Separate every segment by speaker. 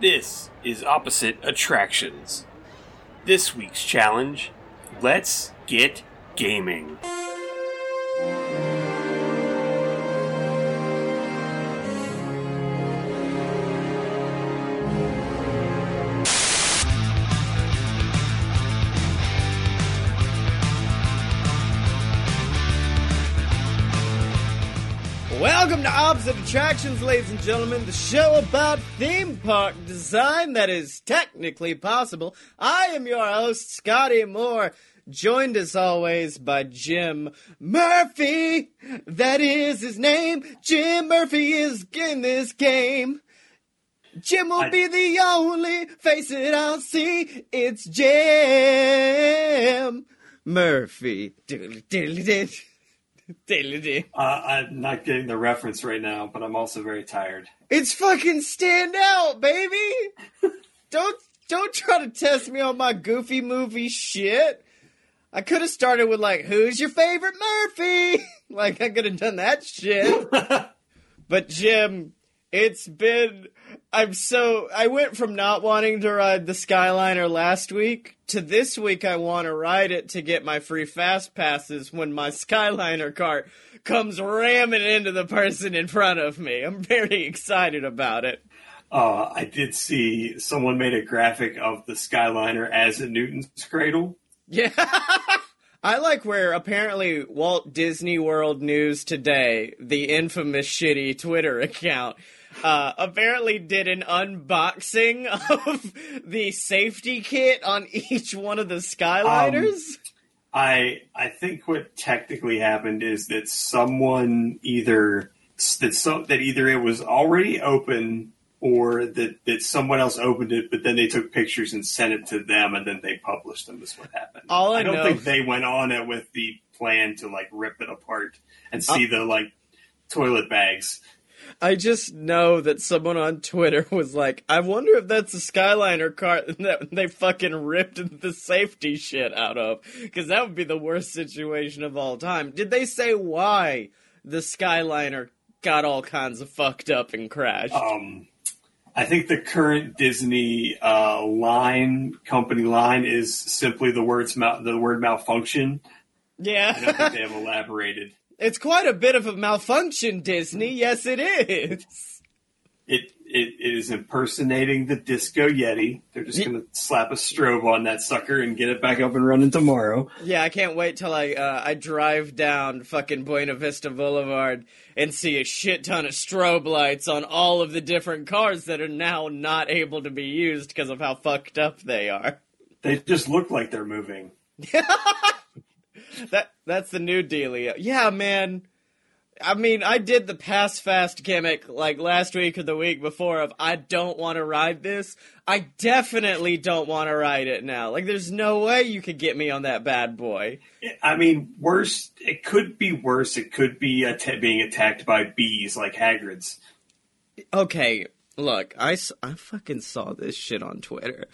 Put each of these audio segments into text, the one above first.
Speaker 1: This is Opposite Attractions. This week's challenge Let's Get Gaming.
Speaker 2: Welcome to Opposite Attractions, ladies and gentlemen, the show about theme park design that is technically possible. I am your host, Scotty Moore, joined as always by Jim Murphy. That is his name. Jim Murphy is in this game. Jim will
Speaker 1: I-
Speaker 2: be the only face that I'll see. It's Jim Murphy. Diddly diddly did. Diddly did.
Speaker 3: Uh, I'm not getting the reference right now, but I'm also very tired.
Speaker 2: It's fucking stand out, baby. don't don't try to test me on my goofy movie shit. I could have started with like, "Who's your favorite Murphy?" like I could have done that shit. but Jim, it's been I'm so I went from not wanting to ride the Skyliner last week to this week I want to ride it to get my free fast passes when my Skyliner cart comes ramming into the person in front of me. I'm very excited about it.
Speaker 3: Uh, I did see someone made a graphic of the Skyliner as a Newton's cradle.
Speaker 2: Yeah. I like where apparently Walt Disney World News Today, the infamous shitty Twitter account, uh, apparently did an unboxing of the safety kit on each one of the Skyliners.
Speaker 3: I I think what technically happened is that someone either that some that either it was already open or that, that someone else opened it, but then they took pictures and sent it to them, and then they published them. Is what happened.
Speaker 2: All I
Speaker 3: don't
Speaker 2: know-
Speaker 3: think they went on it with the plan to like rip it apart and
Speaker 2: Uh,
Speaker 3: see the like toilet bags.
Speaker 2: I just know that someone on Twitter was like, I wonder if that's a Skyliner car that they fucking ripped the safety shit out of. Because that would be the worst situation of all time. Did they say why the Skyliner got all kinds of fucked up and crashed?
Speaker 3: Um, I think the current Disney uh, line company line is simply the words mal- the word malfunction. Yeah, I don't think they have elaborated.
Speaker 2: It's quite a bit of a malfunction, Disney. Yes, it is.
Speaker 3: It, it it is impersonating the Disco Yeti. They're just going to slap a strobe on that sucker and get it back up and running tomorrow.
Speaker 2: Yeah, I can't wait till I uh, I drive down fucking Buena Vista Boulevard and see a shit ton of strobe lights on all of the different cars that are now not able to be used because of how fucked up they are.
Speaker 3: They just look like they're moving.
Speaker 2: That that's the new dealio. Yeah, man. I mean, I did the pass fast gimmick like last week or the week before of I don't want to ride this. I definitely don't want to ride it now. Like, there's no way you could get me on that bad boy.
Speaker 3: I mean, worse. It could be worse. It could be atta- being attacked by bees like Hagrid's.
Speaker 2: okay, look, I, I fucking saw this shit on Twitter.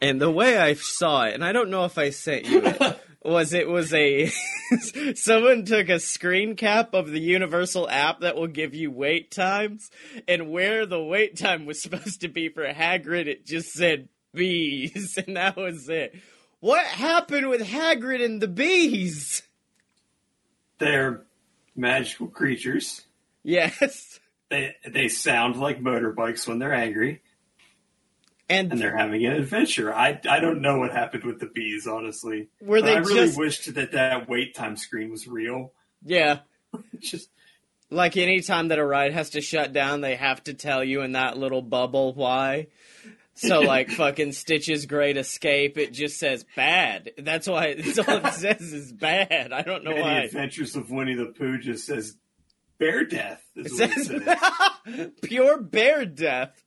Speaker 2: And the way I saw it, and I don't know if I sent you it, was it was a. someone took a screen cap of the Universal app that will give you wait times, and where the wait time was supposed to be for Hagrid, it just said bees, and that was it. What happened with Hagrid and the bees?
Speaker 3: They're magical creatures.
Speaker 2: Yes.
Speaker 3: They they sound like motorbikes when they're angry.
Speaker 2: And,
Speaker 3: and they're having an adventure. I, I don't know what happened with the bees, honestly.
Speaker 2: Were
Speaker 3: But
Speaker 2: they
Speaker 3: I really
Speaker 2: just-
Speaker 3: wished that that wait time screen was real.
Speaker 2: yeah,
Speaker 3: just
Speaker 2: Like any time that a ride has to shut down, they have to tell you in that little bubble why. So like fucking Stitch's Great Escape, it just says bad. That's why that's all it says is bad. I don't know
Speaker 3: and the
Speaker 2: why.
Speaker 3: Adventures of Winnie the Pooh just says bear death.
Speaker 2: It
Speaker 3: Is it
Speaker 2: says
Speaker 3: says.
Speaker 2: pure bear death.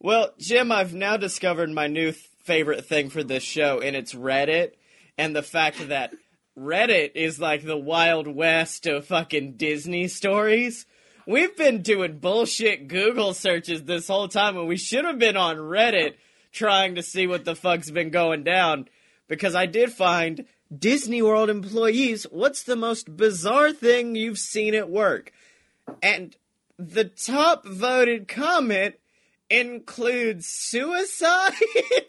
Speaker 2: Well, Jim, I've now discovered my new th- favorite thing for this show, and it's Reddit, and the fact that Reddit is like the Wild West of fucking Disney stories. We've been doing bullshit Google searches this whole time, and we should have been on Reddit trying to see what the fuck's been going down. Because I did find Disney World employees, what's the most bizarre thing you've seen at work? And the top voted comment includes suicide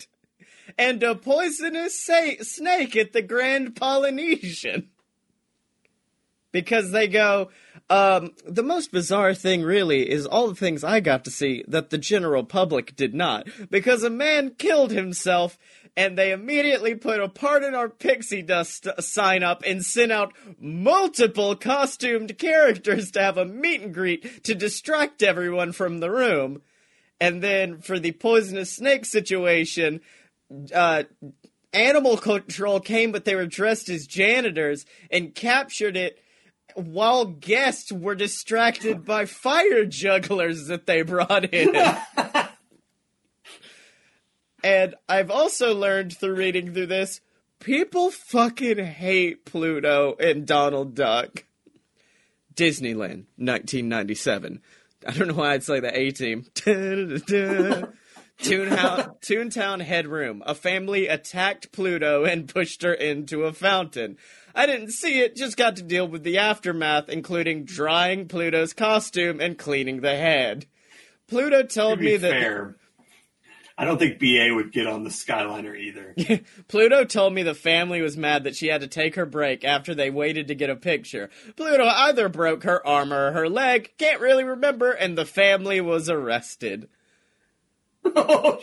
Speaker 2: and a poisonous sa- snake at the Grand Polynesian. Because they go, um, the most bizarre thing really is all the things I got to see that the general public did not. Because a man killed himself and they immediately put a Pardon Our Pixie Dust sign up and sent out multiple costumed characters to have a meet and greet to distract everyone from the room. And then for the poisonous snake situation, uh, animal control came, but they were dressed as janitors and captured it while guests were distracted by fire jugglers that they brought in. and I've also learned through reading through this, people fucking hate Pluto and Donald Duck. Disneyland, 1997. I don't know why it's like the A team. Toontown, Toontown Headroom. A family attacked Pluto and pushed her into a fountain. I didn't see it, just got to deal with the aftermath, including drying Pluto's costume and cleaning the head. Pluto told me that
Speaker 3: fair, I don't think BA would get on the Skyliner either.
Speaker 2: Pluto told me the family was mad that she had to take her break after they waited to get a picture. Pluto either broke her arm or her leg, can't really remember, and the family was arrested.
Speaker 3: oh,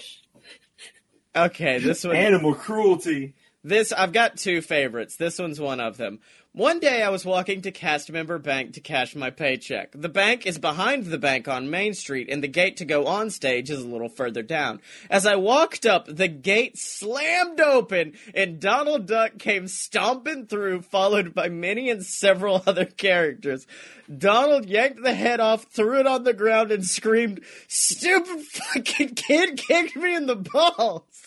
Speaker 2: Okay, this one
Speaker 3: animal cruelty.
Speaker 2: This I've got two favorites. This one's one of them. One day I was walking to cast member bank to cash my paycheck. The bank is behind the bank on Main Street and the gate to go on stage is a little further down. As I walked up, the gate slammed open and Donald Duck came stomping through followed by Minnie and several other characters. Donald yanked the head off, threw it on the ground and screamed, "Stupid fucking kid kicked me in the balls."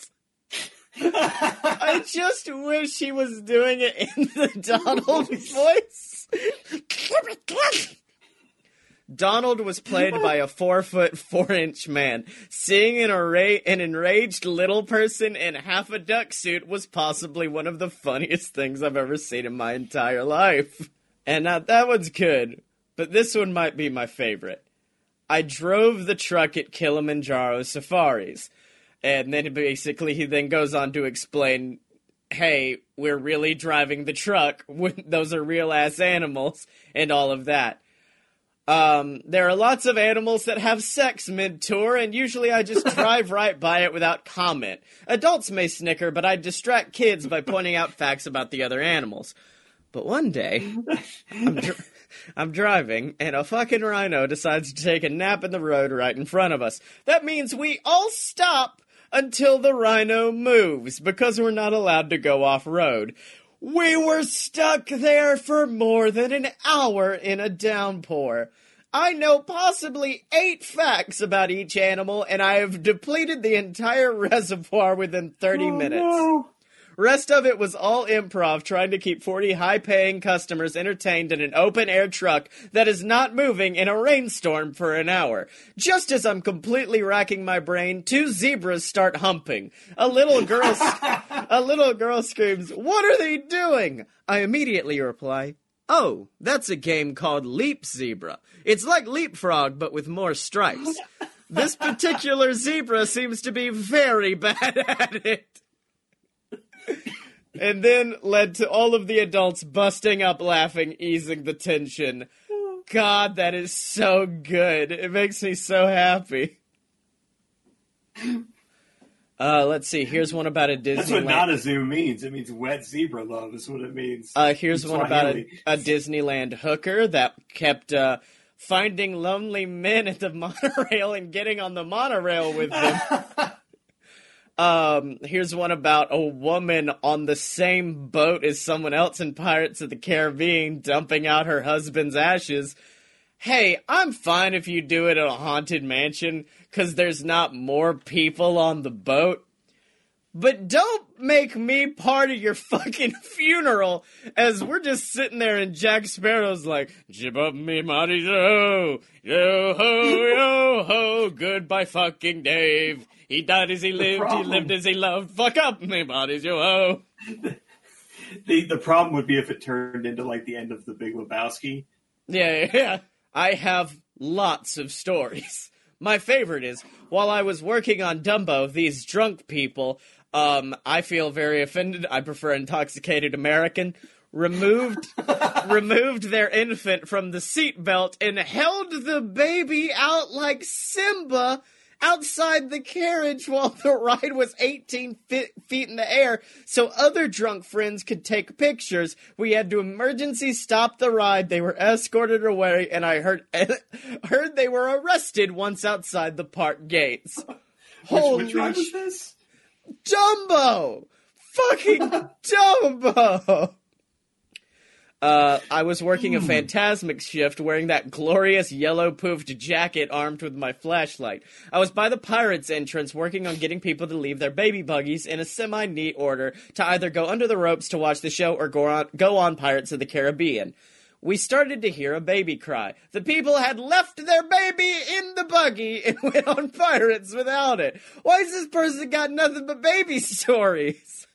Speaker 2: I just wish he was doing it in the Donald voice. Donald was played by a four foot four inch man. Seeing an, array, an enraged little person in half a duck suit was possibly one of the funniest things I've ever seen in my entire life. And now that one's good, but this one might be my favorite. I drove the truck at Kilimanjaro Safaris. And then basically he then goes on to explain, hey, we're really driving the truck. Those are real ass animals and all of that. Um, there are lots of animals that have sex mid tour, and usually I just drive right by it without comment. Adults may snicker, but I distract kids by pointing out facts about the other animals. But one day, I'm, dr- I'm driving, and a fucking rhino decides to take a nap in the road right in front of us. That means we all stop until the rhino moves, because we're not allowed to go off road. We were stuck there for more than an hour in a downpour. I know possibly eight facts about each animal, and I have depleted the entire reservoir within 30
Speaker 3: Oh,
Speaker 2: minutes.
Speaker 3: no.
Speaker 2: Rest of it was all improv, trying to keep 40 high paying customers entertained in an open air truck that is not moving in a rainstorm for an hour. Just as I'm completely racking my brain, two zebras start humping. A little girl, a little girl screams, What are they doing? I immediately reply, Oh, that's a game called Leap Zebra. It's like Leapfrog, but with more stripes. This particular zebra seems to be very bad at it and then led to all of the adults busting up laughing, easing the tension. God, that is so good. It makes me so happy. Uh, let's see. Here's one about a
Speaker 3: That's what
Speaker 2: Disneyland.
Speaker 3: not a zoom means. It means wet zebra love is what it means.
Speaker 2: Uh, here's
Speaker 3: In
Speaker 2: one about a, a Disneyland hooker that kept uh, finding lonely men at the monorail and getting on the monorail with them. um, here's one about a woman on the same boat as someone else in Pirates of the Caribbean dumping out her husband's ashes. Hey, I'm fine if you do it at a haunted mansion because there's not more people on the boat. But don't make me part of your fucking funeral as we're just sitting there and Jack Sparrow's like, Jib up me mighty yo, yo ho, yo ho, goodbye fucking Dave. He died as he lived, he lived as he loved. Fuck up me bodies, yo ho.
Speaker 3: the the problem would be if it turned into like the end of the Big Lebowski.
Speaker 2: Yeah, yeah, yeah. I have lots of stories. My favorite is while I was working on Dumbo, these drunk people, um, I feel very offended. I prefer intoxicated American. Removed, removed their infant from the seatbelt and held the baby out like Simba outside the carriage while the ride was 18 feet, in the air so other drunk friends could take pictures. We had to emergency stop the ride. They were escorted away and I heard heard they were arrested once outside the park gates.
Speaker 3: Which,
Speaker 2: Holy
Speaker 3: which ride was this?
Speaker 2: Dumbo! Fucking Dumbo! Uh, I was working a Fantasmic shift wearing that glorious yellow poofed jacket armed with my flashlight. I was by the pirates entrance working on getting people to leave their baby buggies in a semi neat order to either go under the ropes to watch the show or go on, go on Pirates of the Caribbean. We started to hear a baby cry. The people had left their baby in the buggy and went on pirates without it. Why has this person got nothing but baby stories?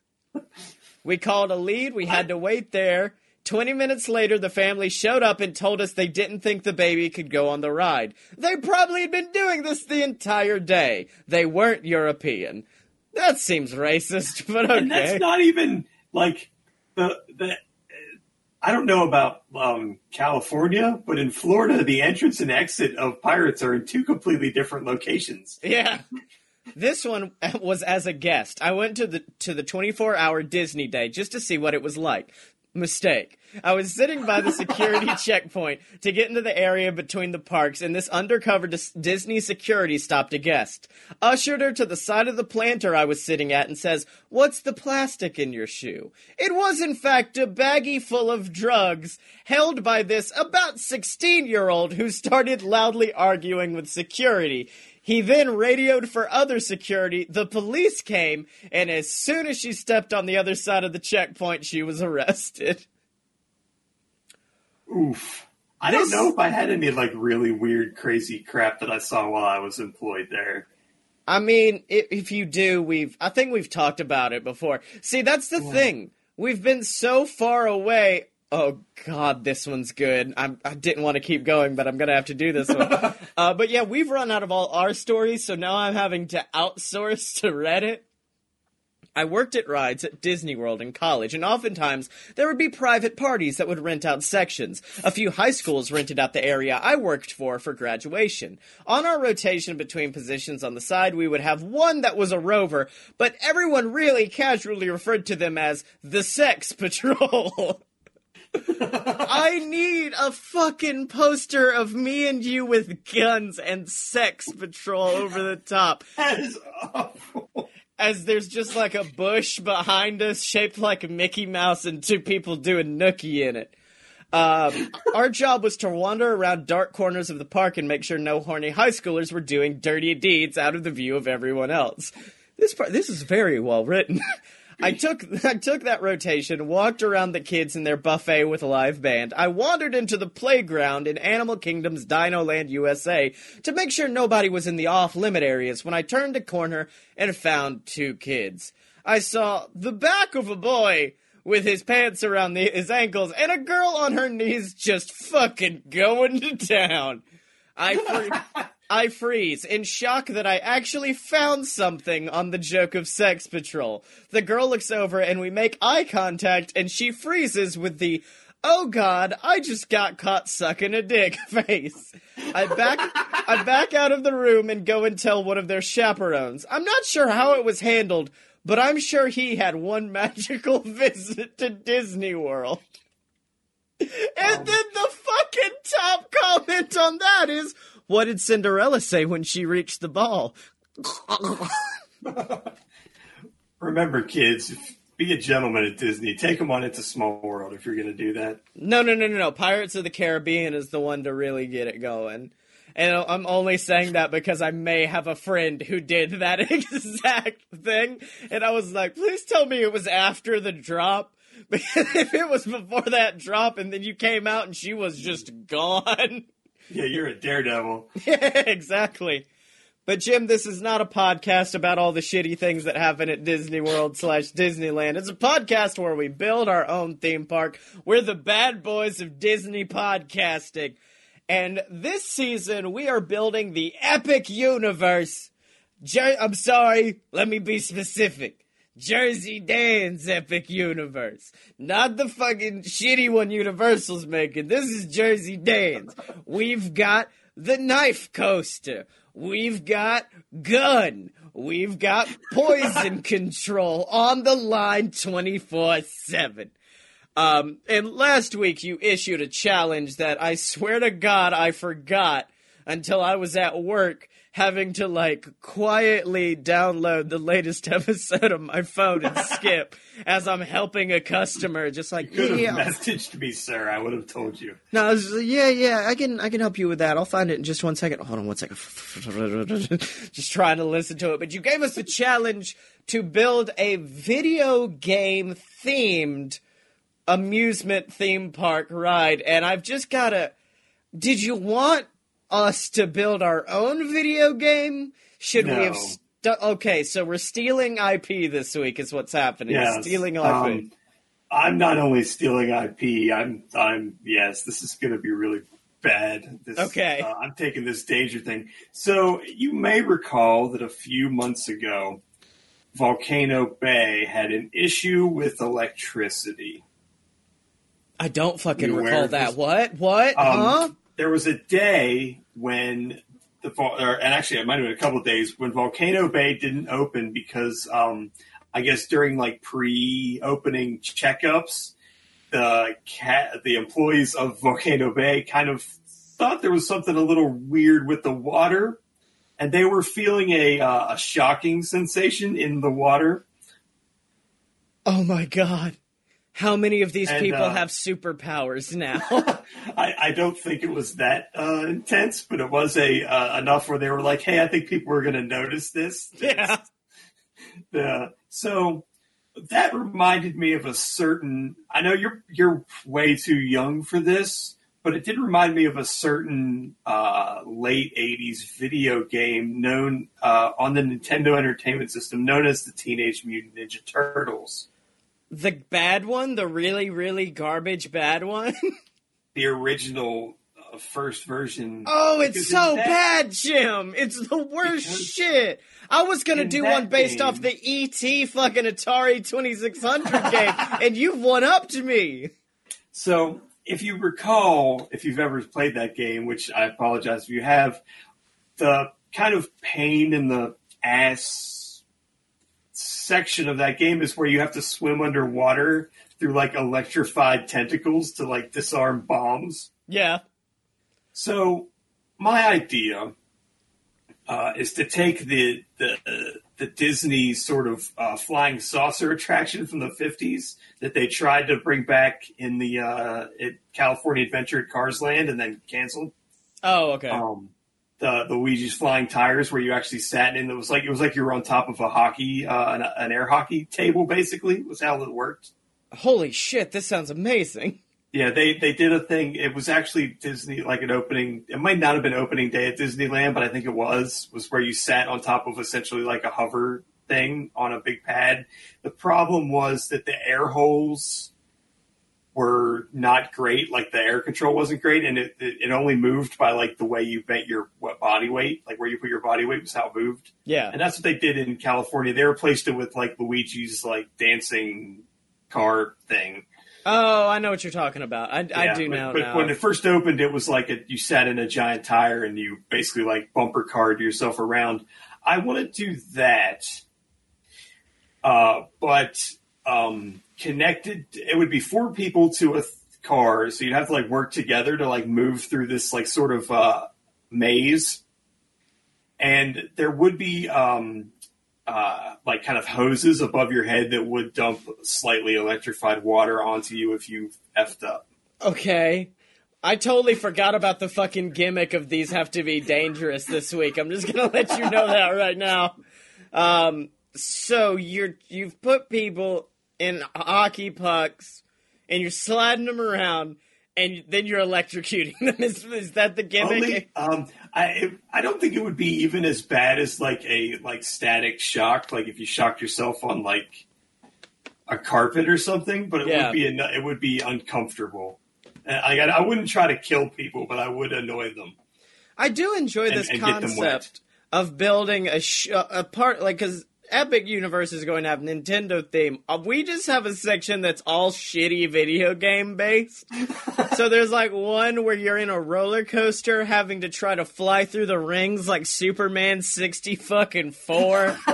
Speaker 2: We called a lead. We had to wait there. 20 minutes later, the family showed up and told us they didn't think the baby could go on the ride. They probably had been doing this the entire day. They weren't European. That seems racist, but okay.
Speaker 3: And that's not even like the the. I don't know about um, California, but in Florida, the entrance and exit of pirates are in two completely different locations.
Speaker 2: Yeah. This one was as a guest. I went to the to the 24-hour Disney day just to see what it was like. Mistake. I was sitting by the security checkpoint to get into the area between the parks, and this undercover dis- Disney security stopped a guest. Ushered her to the side of the planter I was sitting at and says, What's the plastic in your shoe? It was, in fact, a baggie full of drugs held by this about 16 year old who started loudly arguing with security. He then radioed for other security. The police came, and as soon as she stepped on the other side of the checkpoint, she was arrested.
Speaker 3: Oof. I
Speaker 2: This-
Speaker 3: don't know if I had any like really weird, crazy crap that I saw while I was employed there.
Speaker 2: I mean, if you do, we've, I think we've talked about it before. See, that's the thing. We've been so far away. Oh God, this one's good. I'm, I didn't want to keep going, but I'm gonna have to do this one. uh, but yeah, we've run out of all our stories, so now I'm having to outsource to Reddit. I worked at rides at Disney World in college, and oftentimes there would be private parties that would rent out sections. A few high schools rented out the area I worked for for graduation. On our rotation between positions on the side, we would have one that was a rover, but everyone really casually referred to them as the Sex Patrol. I need a fucking poster of me and you with guns and Sex Patrol over the top
Speaker 3: That is awful.
Speaker 2: as there's just like a bush behind us shaped like a Mickey Mouse and two people doing nookie in it. Um, our job was to wander around dark corners of the park and make sure no horny high schoolers were doing dirty deeds out of the view of everyone else. This part, this is very well written. I took I took that rotation, walked around the kids in their buffet with a live band. I wandered into the playground in Animal Kingdom's Dino Land USA to make sure nobody was in the off limit areas when I turned a corner and found two kids. I saw the back of a boy with his pants around the, his ankles and a girl on her knees just fucking going to town. I fr- I freeze in shock that I actually found something on the joke of Sex Patrol. The girl looks over and we make eye contact and she freezes with the Oh god, I just got caught sucking a dick face. I back I back out of the room and go and tell one of their chaperones. I'm not sure how it was handled, but I'm sure he had one magical visit to Disney World. And um. then the fucking top comment on that is, what did Cinderella say when she reached the ball?
Speaker 3: Remember, kids, be a gentleman at Disney. Take them on It's a Small World if you're going to do that.
Speaker 2: No, no, no, no, no. Pirates of the Caribbean is the one to really get it going. And I'm only saying that because I may have a friend who did that exact thing. And I was like, please tell me it was after the drop. Because if it was before that drop and then you came out and she was just gone.
Speaker 3: Yeah, you're a daredevil.
Speaker 2: Exactly. But Jim, this is not a podcast about all the shitty things that happen at Disney World slash Disneyland. It's a podcast where we build our own theme park. We're the bad boys of Disney podcasting. And this season, we are building the epic universe. I'm sorry, let me be specific. Jersey Dan's epic universe. Not the fucking shitty one Universal's making. This is Jersey Dan's. We've got the knife coaster. We've got gun. We've got poison control on the line 24 7. Um, and last week you issued a challenge that I swear to God I forgot until I was at work having to like quietly download the latest episode of my phone and skip as I'm helping a customer. Just like
Speaker 3: Could have
Speaker 2: yeah,
Speaker 3: messaged me, sir. I would have told you.
Speaker 2: no, I was like, yeah, yeah, I can, I can help you with that. I'll find it in just one second. Hold on one second. just trying to listen to it. But you gave us the challenge to build a video game themed amusement theme park ride, and I've just gotta. Did you want us to build our own video game? Should we have? Stu- okay, so we're stealing IP this week. Is what's happening?
Speaker 3: Yes.
Speaker 2: Stealing IP.
Speaker 3: Um, I'm not only stealing IP. I'm. I'm. Yes, this is going to be really bad. This,
Speaker 2: Okay.
Speaker 3: uh, I'm taking this danger thing. So you may recall that a few months ago, Volcano Bay had an issue with electricity.
Speaker 2: I don't fucking recall that. What? What?
Speaker 3: Um,
Speaker 2: huh?
Speaker 3: There was a day when the or, and actually it might have been a couple of days when Volcano Bay didn't open because um, I guess during like pre-opening checkups, the cat the employees of Volcano Bay kind of thought there was something a little weird with the water, and they were feeling a uh, a shocking sensation in the water.
Speaker 2: Oh my god. How many of these
Speaker 3: And,
Speaker 2: people
Speaker 3: uh,
Speaker 2: have superpowers now?
Speaker 3: I, I don't think it was that uh, intense, but it was a uh, enough where they were like, "Hey, I think people are going to notice this."
Speaker 2: yeah.
Speaker 3: The, so that reminded me of a certain. I know you're you're way too young for this, but it did remind me of a certain uh, late '80s video game known uh, on the Nintendo Entertainment System, known as the Teenage Mutant Ninja Turtles.
Speaker 2: The bad one, the really, really garbage bad one.
Speaker 3: The original uh, first version.
Speaker 2: oh, it's
Speaker 3: Because
Speaker 2: so
Speaker 3: that-
Speaker 2: bad, Jim. It's the worst
Speaker 3: Because
Speaker 2: shit. I was gonna do one based
Speaker 3: game-
Speaker 2: off the ET fucking Atari 2600 game, and you've one up to me.
Speaker 3: So, if you recall, if you've ever played that game, which I apologize if you have, the kind of pain in the ass section of that game is where you have to swim underwater through like electrified tentacles to like disarm bombs.
Speaker 2: Yeah.
Speaker 3: So, my idea uh, is to take the the uh, the Disney sort of uh, flying saucer attraction from the '50s that they tried to bring back in the uh, at California Adventure at Cars Land and then canceled.
Speaker 2: Oh, okay.
Speaker 3: Um, the the Luigi's flying tires, where you actually sat in. It was like it was like you were on top of a hockey, uh, an, an air hockey table. Basically, was how it worked.
Speaker 2: Holy shit, this sounds amazing.
Speaker 3: Yeah, they they did a thing. It was actually Disney, like an opening. It might not have been opening day at Disneyland, but I think it was. Was where you sat on top of essentially like a hover thing on a big pad. The problem was that the air holes were not great. Like the air control wasn't great, and it it, it only moved by like the way you bent your what body weight, like where you put your body weight was how it moved.
Speaker 2: Yeah.
Speaker 3: And that's what they did in California. They replaced it with like Luigi's like dancing car thing.
Speaker 2: Oh, I know what you're talking about. I, I do
Speaker 3: but,
Speaker 2: know
Speaker 3: but
Speaker 2: now.
Speaker 3: when it first opened, it was like a, you sat in a giant tire and you basically like bumper card yourself around. I want to do that, uh, but um, connected. It would be four people to a th- car, so you'd have to like work together to like move through this like sort of uh, maze, and there would be um, uh, like kind of hoses above your head that would dump slightly electrified water onto you if you effed up.
Speaker 2: Okay. I totally forgot about the fucking gimmick of these have to be dangerous this week. I'm just gonna let you know that right now. Um, so you're you've put people in hockey pucks and you're sliding them around and then you're electrocuting them. Is, is that the gimmick?
Speaker 3: Only, um, I I don't think it would be even as bad as like a like static shock, like if you shocked yourself on like a carpet or something. But it
Speaker 2: Yeah.
Speaker 3: would be en- it would be uncomfortable. I, I wouldn't try to kill people, but I would annoy them.
Speaker 2: I do enjoy
Speaker 3: And-
Speaker 2: this
Speaker 3: and
Speaker 2: concept of building a sh- a part like because Epic Universe is going to have Nintendo theme. Uh, we just have a section that's all shitty video game based. so there's like one where you're in a roller coaster having to try to fly through the rings like Superman sixty fucking four.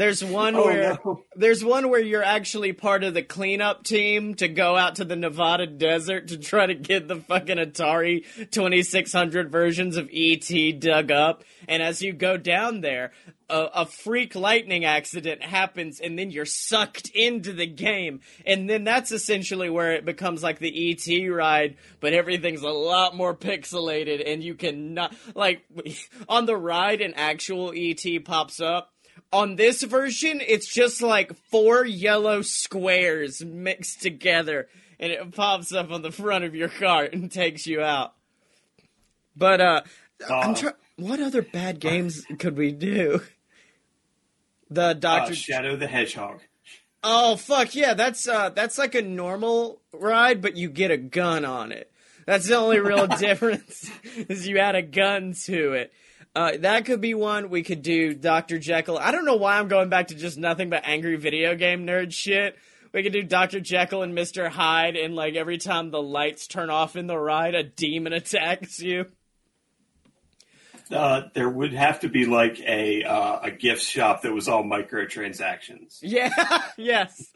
Speaker 2: There's one
Speaker 3: Oh,
Speaker 2: where
Speaker 3: no.
Speaker 2: there's one where you're actually part of the cleanup team to go out to the Nevada desert to try to get the fucking Atari 2600 versions of ET dug up. And as you go down there, a, a freak lightning accident happens and then you're sucked into the game. And then that's essentially where it becomes like the ET ride, but everything's a lot more pixelated and you cannot, like, on the ride an actual ET pops up on this version, it's just like four yellow squares mixed together, and it pops up on the front of your car and takes you out. But uh, I'm
Speaker 3: Uh,
Speaker 2: trying. What other bad games could we do? The
Speaker 3: Uh,
Speaker 2: Doctor.
Speaker 3: Shadow the Hedgehog.
Speaker 2: oh fuck yeah! That's uh, that's like a normal ride, but you get a gun on it. That's the only real difference is you add a gun to it. Uh, that could be one. We could do Dr. Jekyll. I don't know why I'm going back to just nothing but angry video game nerd shit. We could do Dr. Jekyll and Mr. Hyde, and like every time the lights turn off in the ride, a demon attacks you.
Speaker 3: Uh, there would have to be like a uh, a gift shop that was all microtransactions.
Speaker 2: Yeah, yes.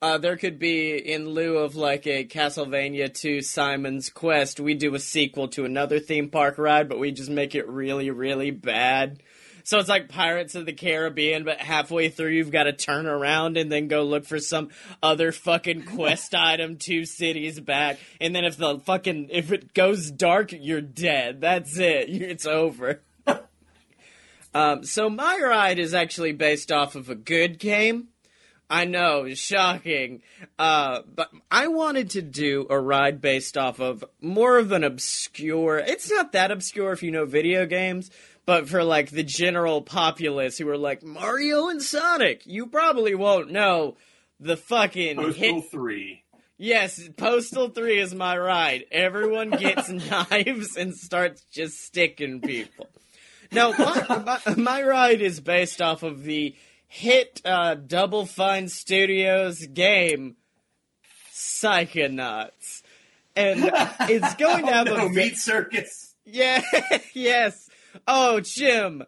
Speaker 2: Uh, there could be, in lieu of like a Castlevania 2 Simon's Quest, we do a sequel to another theme park ride, but we just make it really, really bad. So it's like Pirates of the Caribbean, but halfway through you've got to turn around and then go look for some other fucking quest item two cities back. And then if the fucking, if it goes dark, you're dead. That's it. It's over. um, so my ride is actually based off of a good game. I know, shocking. Uh, but I wanted to do a ride based off of more of an obscure. It's not that obscure if you know video games, but for like the general populace who are like Mario and Sonic, you probably won't know the fucking
Speaker 3: Postal
Speaker 2: hit.
Speaker 3: Three.
Speaker 2: Yes, Postal 3 is my ride. Everyone gets knives and starts just sticking people. Now, my, my, my ride is based off of the hit uh, Double Fine Studios game Psychonauts. And it's going to have
Speaker 3: Oh, no,
Speaker 2: a
Speaker 3: Meat Circus.
Speaker 2: yeah, yes. Oh, Jim,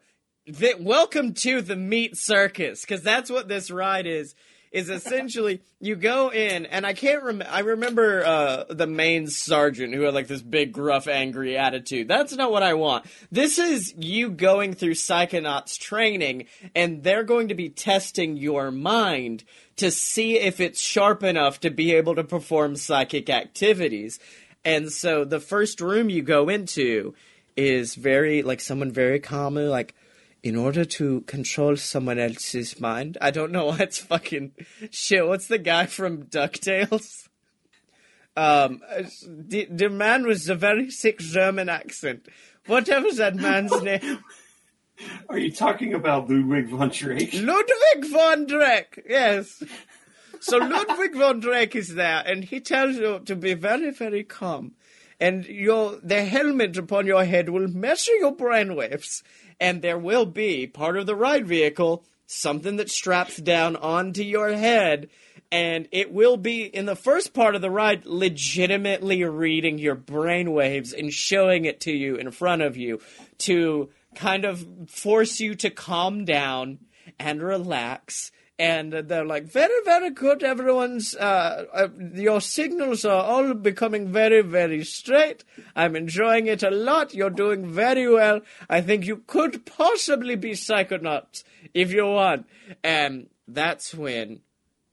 Speaker 2: th- welcome to the meat circus, because that's what this ride is. Is essentially you go in, and I can't remember. I remember uh, the main sergeant who had like this big, gruff, angry attitude. That's not what I want. This is you going through Psychonauts training, and they're going to be testing your mind to see if it's sharp enough to be able to perform psychic activities. And so the first room you go into is very like someone very calmly like in order to control someone else's mind. I don't know what's fucking shit. What's the guy from DuckTales? Um, the, the man with the very sick German accent. Whatever's that man's name?
Speaker 3: Are you talking about Ludwig von Drake?
Speaker 2: Ludwig von Drake, yes. So Ludwig von Drake is there, and he tells you to be very, very calm. And your the helmet upon your head will measure your brainwaves, and there will be part of the ride vehicle something that straps down onto your head, and it will be in the first part of the ride legitimately reading your brainwaves and showing it to you in front of you to kind of force you to calm down and relax. And they're like, very, very good. Everyone's, uh, uh, your signals are all becoming very, very straight. I'm enjoying it a lot. You're doing very well. I think you could possibly be psychonauts if you want. And that's when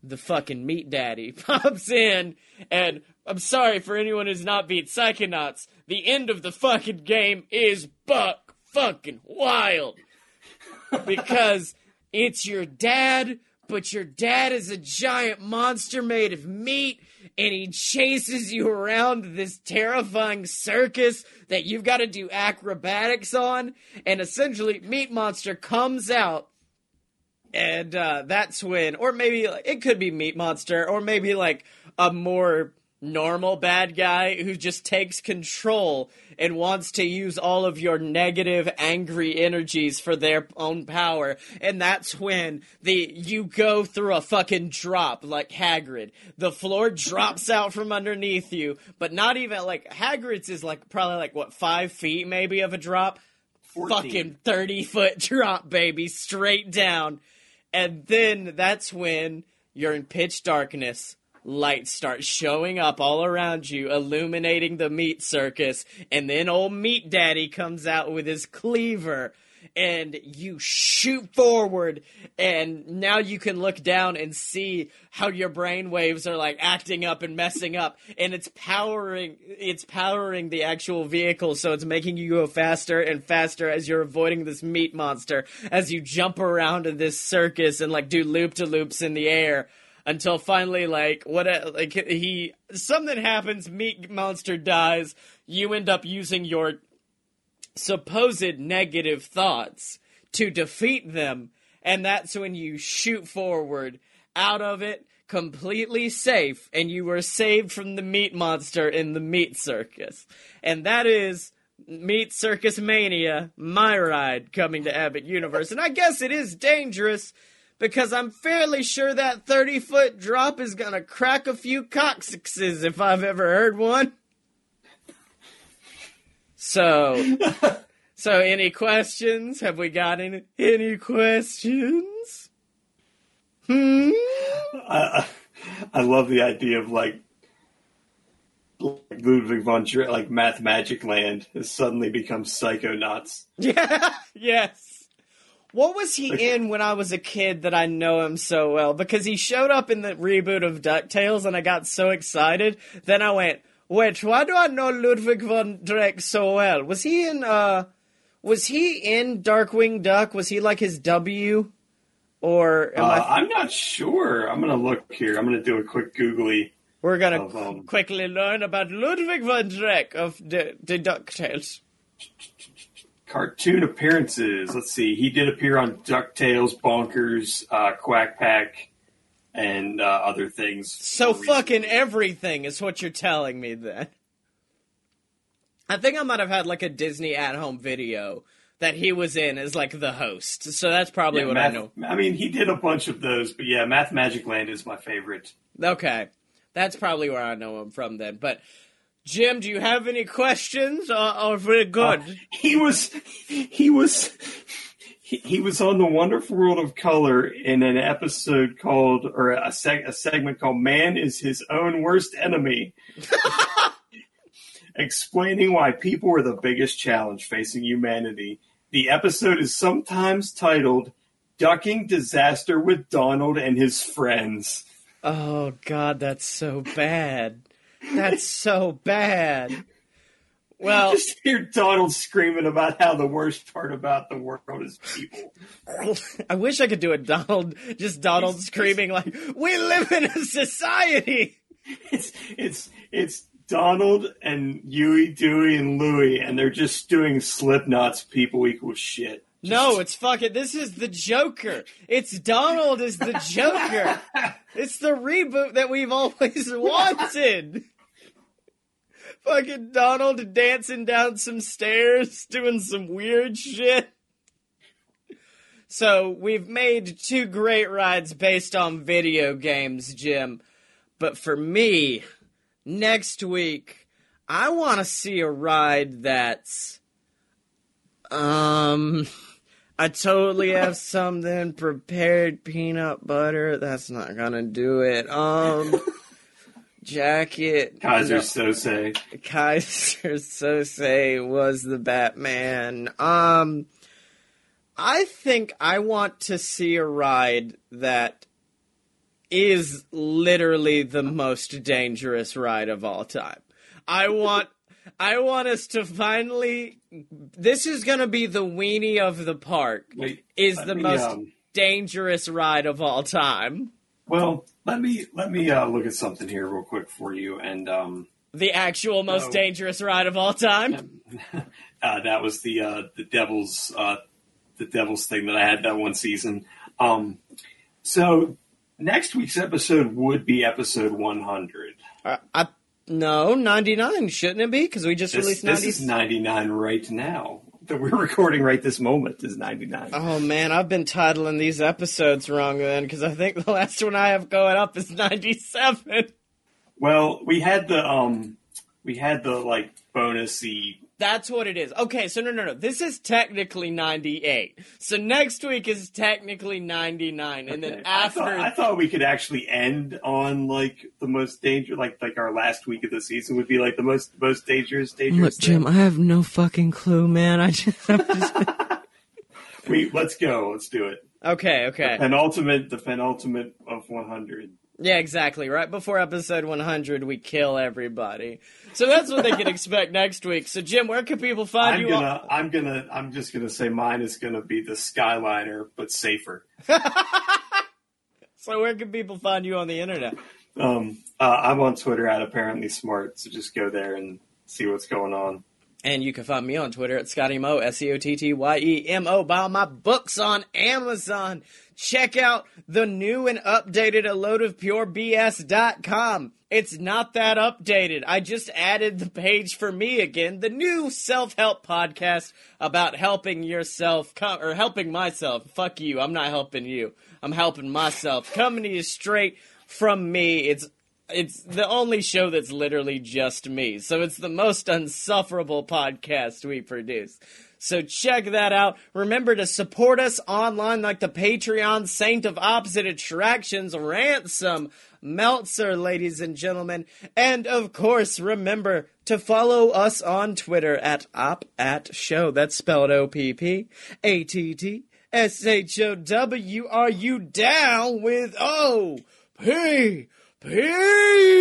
Speaker 2: the fucking meat daddy pops in and I'm sorry for anyone who's not beat Psychonauts. The end of the fucking game is buck fucking wild. Because it's your dad, but your dad is a giant monster made of meat and he chases you around this terrifying circus that you've got to do acrobatics on and essentially meat monster comes out and uh, that's when, or maybe it could be Meat Monster, or maybe like a more normal bad guy who just takes control and wants to use all of your negative angry energies for their own power. And that's when the you go through a fucking drop like Hagrid. The floor drops out from underneath you but not even like Hagrid's is like probably like what 5 feet maybe of a drop?
Speaker 3: 14.
Speaker 2: fucking 30 foot drop baby straight down. And then that's when you're in pitch darkness lights start showing up all around you, illuminating the meat circus, and then old Meat Daddy comes out with his cleaver, and you shoot forward, and now you can look down and see how your brain waves are like acting up and messing up, and it's powering it's powering the actual vehicle, so it's making you go faster and faster as you're avoiding this meat monster as you jump around in this circus and like do loop to loops in the air until finally like what like he something happens meat monster dies you end up using your supposed negative thoughts to defeat them and that's when you shoot forward out of it completely safe and you were saved from the meat monster in the meat circus and that is Meat Circus Mania, my ride coming to Epic Universe. And I guess it is dangerous because I'm fairly sure that 30 foot drop is gonna crack a few coccyxes if I've ever heard one. So, so any questions? Have we got any, any questions? Hmm?
Speaker 3: I, I love the idea of like like Ludwig von Dre, like Mathmagic Land has suddenly become Psychonauts.
Speaker 2: Yeah, yes. What was he in when I was a kid that I know him so well? Because he showed up in the reboot of DuckTales and I got so excited. Then I went, wait, why do I know Ludwig von Drake so well? Was he in, uh, was he in Darkwing Duck? Was he like his W? Or am
Speaker 3: Uh,
Speaker 2: I,
Speaker 3: I'm not sure. I'm gonna look here. I'm gonna do a quick googly.
Speaker 2: we're gonna
Speaker 3: of, um,
Speaker 2: quickly learn about Ludwig von Drake of the, the DuckTales.
Speaker 3: Cartoon appearances. Let's see. He did appear on DuckTales, Bonkers, uh, Quack Pack, and uh, other things.
Speaker 2: So fucking everything is what you're telling me then. I think I might have had like a Disney at home video that he was in as like the host. So that's probably
Speaker 3: Yeah,
Speaker 2: what
Speaker 3: Math-
Speaker 2: I know.
Speaker 3: I mean, he did a bunch of those, but yeah, Mathmagic Land is my favorite.
Speaker 2: Okay. That's probably where I know him from then. But Jim, do you have any questions or, or we're good?
Speaker 3: Uh, he was, he was, he, he was on the Wonderful World of Color in an episode called, or a, seg- a segment called "Man is His Own Worst Enemy," explaining why people are the biggest challenge facing humanity. The episode is sometimes titled "Ducking Disaster with Donald and His Friends."
Speaker 2: oh god, that's so bad. That's so bad. Well,
Speaker 3: Just hear Donald screaming about how the worst part about the world is people.
Speaker 2: I wish I could do a Donald, just Donald screaming like, "We live in a society."
Speaker 3: It's it's it's Donald and Huey, Dewey, and Louie, and they're just doing Slipknot's "People Equal Shit."
Speaker 2: No, it's fucking. This is the Joker. It's Donald is the Joker. it's the reboot that we've always wanted. fucking Donald dancing down some stairs, doing some weird shit. So we've made two great rides based on video games, Jim. But for me, next week, I want to see a ride that's um I totally have something prepared peanut butter. That's not gonna do it. Um jacket
Speaker 3: Kaiser
Speaker 2: no,
Speaker 3: Sose.
Speaker 2: Keyser Söze was the Batman. Um I think I want to see a ride that is literally the most dangerous ride of all time. I want I want us to finally this is going to be the weenie of the park.
Speaker 3: Wait,
Speaker 2: Is the
Speaker 3: me,
Speaker 2: most
Speaker 3: um,
Speaker 2: dangerous ride of all time.
Speaker 3: well, let me let me uh, look at something here real quick for you, and um,
Speaker 2: The actual most
Speaker 3: No.
Speaker 2: dangerous ride of all time.
Speaker 3: uh, that was the uh, the Devil's uh, the Devil's thing that I had that one season. Um, so next week's episode would be episode one hundred.
Speaker 2: I, I No, 99, shouldn't it be? Because we just
Speaker 3: This,
Speaker 2: released
Speaker 3: this
Speaker 2: 90.
Speaker 3: is 99 right now. That we're recording right this moment is 99.
Speaker 2: Oh man, I've been titling these episodes wrong then, because I think the last one I have going up is 97.
Speaker 3: Well, we had the um, we had the like bonusy.
Speaker 2: That's what it is. Okay, so no, no, no. This is technically 98. So next week is technically 99. And then
Speaker 3: Okay. I
Speaker 2: after.
Speaker 3: thought, I thought we could actually end on like the most dangerous, like like our last week of the season would be like the most most dangerous dangerous.
Speaker 2: Look, Jim,
Speaker 3: thing.
Speaker 2: I have no fucking clue, man. I just. I'm just...
Speaker 3: We let's go. Let's do it.
Speaker 2: okay, okay.
Speaker 3: Penultimate, the penultimate of 100.
Speaker 2: Yeah, exactly. Right before episode 100, we kill everybody. So that's what they can expect next week. So, Jim, where can people find
Speaker 3: I'm
Speaker 2: you?
Speaker 3: gonna, I'm gonna, I'm just gonna say mine is gonna be the Skyliner, but safer.
Speaker 2: So, where can people find you on the internet?
Speaker 3: Um, uh, I'm on Twitter at apparently smart, so just go there and see what's going on.
Speaker 2: And you can find me on Twitter at Scotty Mo, S E O T T Y E M O. Buy my books on Amazon. Check out the new and updated A Load of Pure BS.com. It's not that updated. I just added the page for me again, the new self help podcast about helping yourself, com- or helping myself. Fuck you. I'm not helping you. I'm helping myself. Coming to you straight from me. It's it's the only show that's literally just me. So it's the most unsufferable podcast we produce. So check that out. Remember to support us online like the Patreon Saint of Opposite Attractions Ransom Meltzer, ladies and gentlemen. And of course, remember to follow us on Twitter at op at show. That's spelled O P P A T T S H O W. Are you down with O P P?